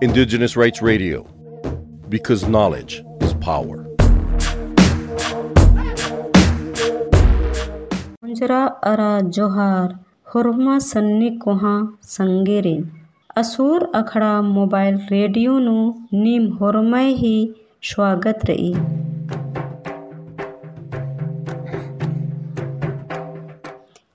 Indigenous Rights Radio, because knowledge is power. मुंजरा अरा जोहार हुरमा सन्नी कोहा संगेरे। असुर अखड़ा मोबाइल रेडियो नु नीम हुरमय ही स्वागत रही।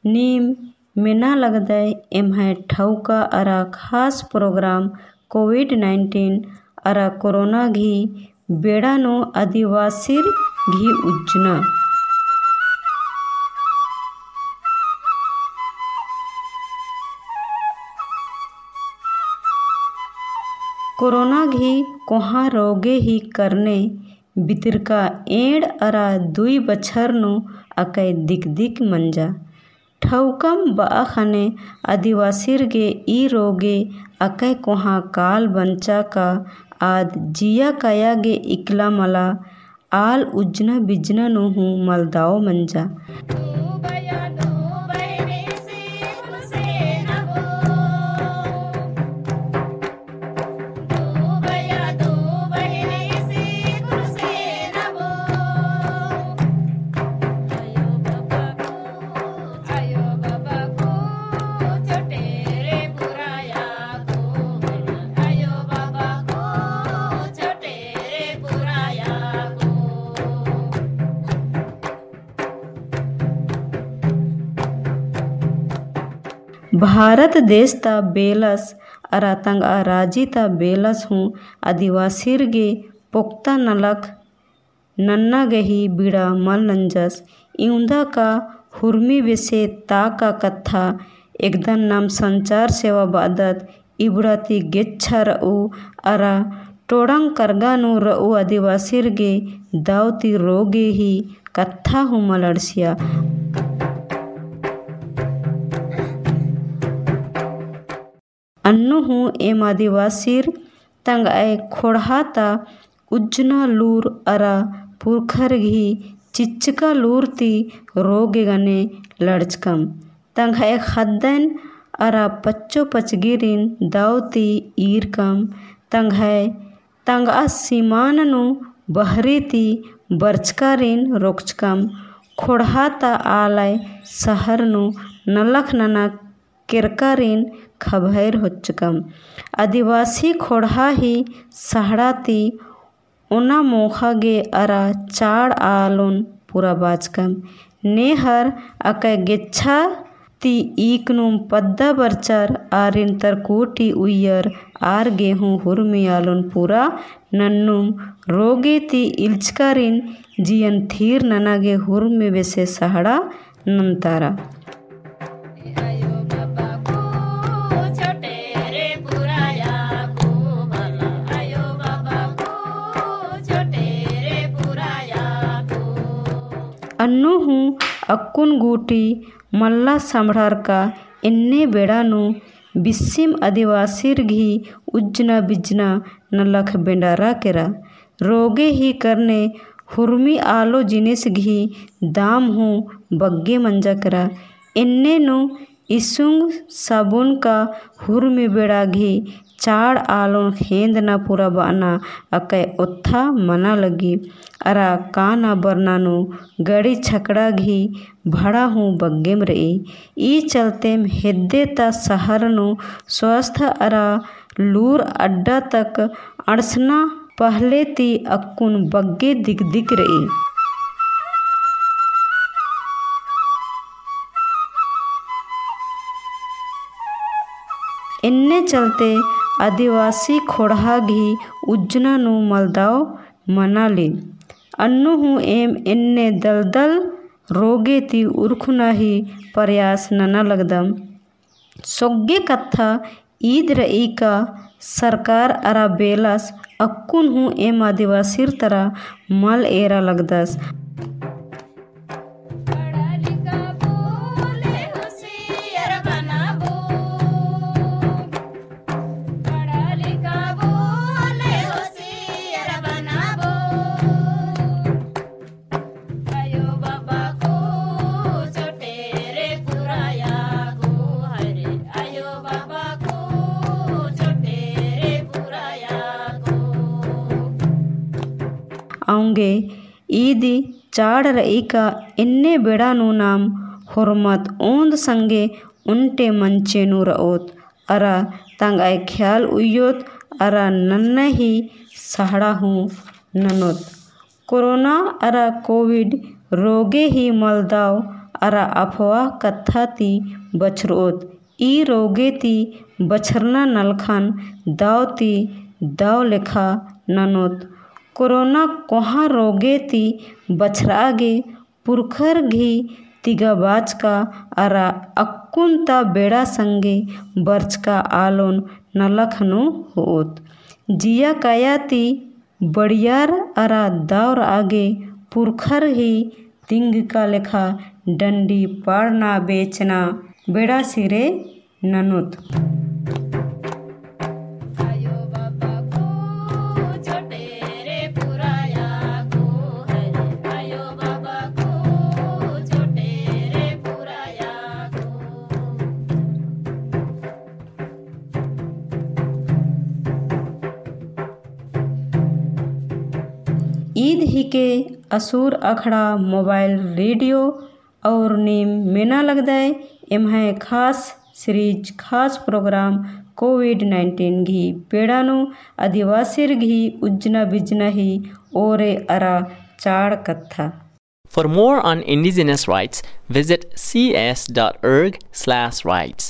नीम मेना लगदय एम्हे ठौका अरा खास प्रोग्राम कोविड नाइन्टीन अरा कोरोना घी बेड़ानो आदिवासीर घी उज्जना। कोरोना घी कोहा रोगे ही करने बितिरका एड़ अरा दुई बछरनु अकै दिक दिक मंजा। ठौकम बखने आदिवासी गे ई रोगे अकै कोहा काल बंचा का आद जिया काया गे इकला मला, आल उजना बिजना नुहू मलदाओ मंजा। भारत देश ता अरातंग आ राज़ी ता बेलस हूँ। आदिवासीर गे पोक्ता नलक नन्ना गही बीड़ा मल नंजस। इउंदा का हुर्मी बेसे ता का कथा एकदन नाम संचार सेवा बादत इबड़ाती गेच्छा रऊ। अरा टोड़ंग करगानु रऊ आदिवासी गे दावती रोगे ही कथा हूँ मलड़सिया। हूँ एम आदिवासीर तंग आय खोड़हाता उज्जना लूर अरा, पुरखर घी, चिच्चका लूर ती, रोगे गने लड़चकम। तंग खद्दन अरा, पच्चो पचगिरिन दावती ईरकम। तंग है तंग आ सीमाननु बहरी ती बरचकारिन रोकचकम। खोड़हाता आलय शहरनु नलख ननक किरकारिन खभैर होच्चकम। आदिवासी खोड़ा ही सहाड़ाती ओना मोखा गे अरा चाड़ आलोन पूरा बाचकम नेहर अकै गेच्छा ती ईकनुम पद्दा बरचर आरिन तरकोटी उयर आर गेहूँ हुरमी आलोन पूरा नन्नुम। रोगे ती इल्चकारिन जियन थीर ननागे हुरमे बेसे सहाड़ा नंतारा। अन्नु हूँ अक्कुन गूटी, मल्ला संभड़ार का, इन्ने बेड़ानु बिस्सिम आदिवासीर घी, उज्जना बिजना नलख बेंडारा केरा। रोगे ही करने, हुरमी आलो जिनिस घी, दाम हूँ, बग्गे मंजा करा। इन्ने नु, इसुंग साबुन का हुरमी बेड़ा घी चाड़ आलोन खेंद न पूरा बाना अकै उत्था मना लगी। अरा काना बरनानु गड़ी छकड़ा घी, भड़ा हूँ बग्गेम रही। ई चलतेम हेद्दे ता शहरनु स्वस्थ। अरा लूर अड्डा तक अड़सना पहले ती अक्कुन बग्गे दिक दिक रही। इन्ने चलते आदिवासी खोड़ा घी उज्जना नु मलदाव मना ली अन्नु हूँ एम इन्ने दलदल रोगे ती उर्खुना ही प्रयास नना लगदम सोग्गे कथा ईद रई का सरकार अरा बेलस अक्कुन होंगे ईदी चाड़ रही का इन्ने बेड़ा नू नाम हुरमत ऊंद संगे उनटे मंचे नू रोत अरा तंग आय ख्याल उयोत अरा नन्न ही सहड़ा हूँ ननोत कोरोना अरा कोविड रोगे ही मलदाव अरा अफवाह कथा ती बछरोत ई रोगे ती बछरना नलखन दाव ती दाव लेखा ननोत कोरोना कोहा रोगे ती बछरागे, पुरखर घी तिगबाचका अरा अक्कुंता बेड़ा संगे बर्चका आलोन नलखनु होत। जिया कायाती बड़ियार अरा दावर आगे, पुरखर ही तिंग का लेखा, डंडी पाड़ना बेचना, बेड़ा सिरे ननुत। ईद ही के असुर अखड़ा मोबाइल रेडियो और नीम मेना लगदाय एम्हे खास सीरीज़ खास प्रोग्राम कोविड नाइन्टीन घी पेड़ानु आदिवासी घी उज्जना बिजना ही ओरे अरा चाड़ कत्था For more on indigenous rights, visit cs.org/rights.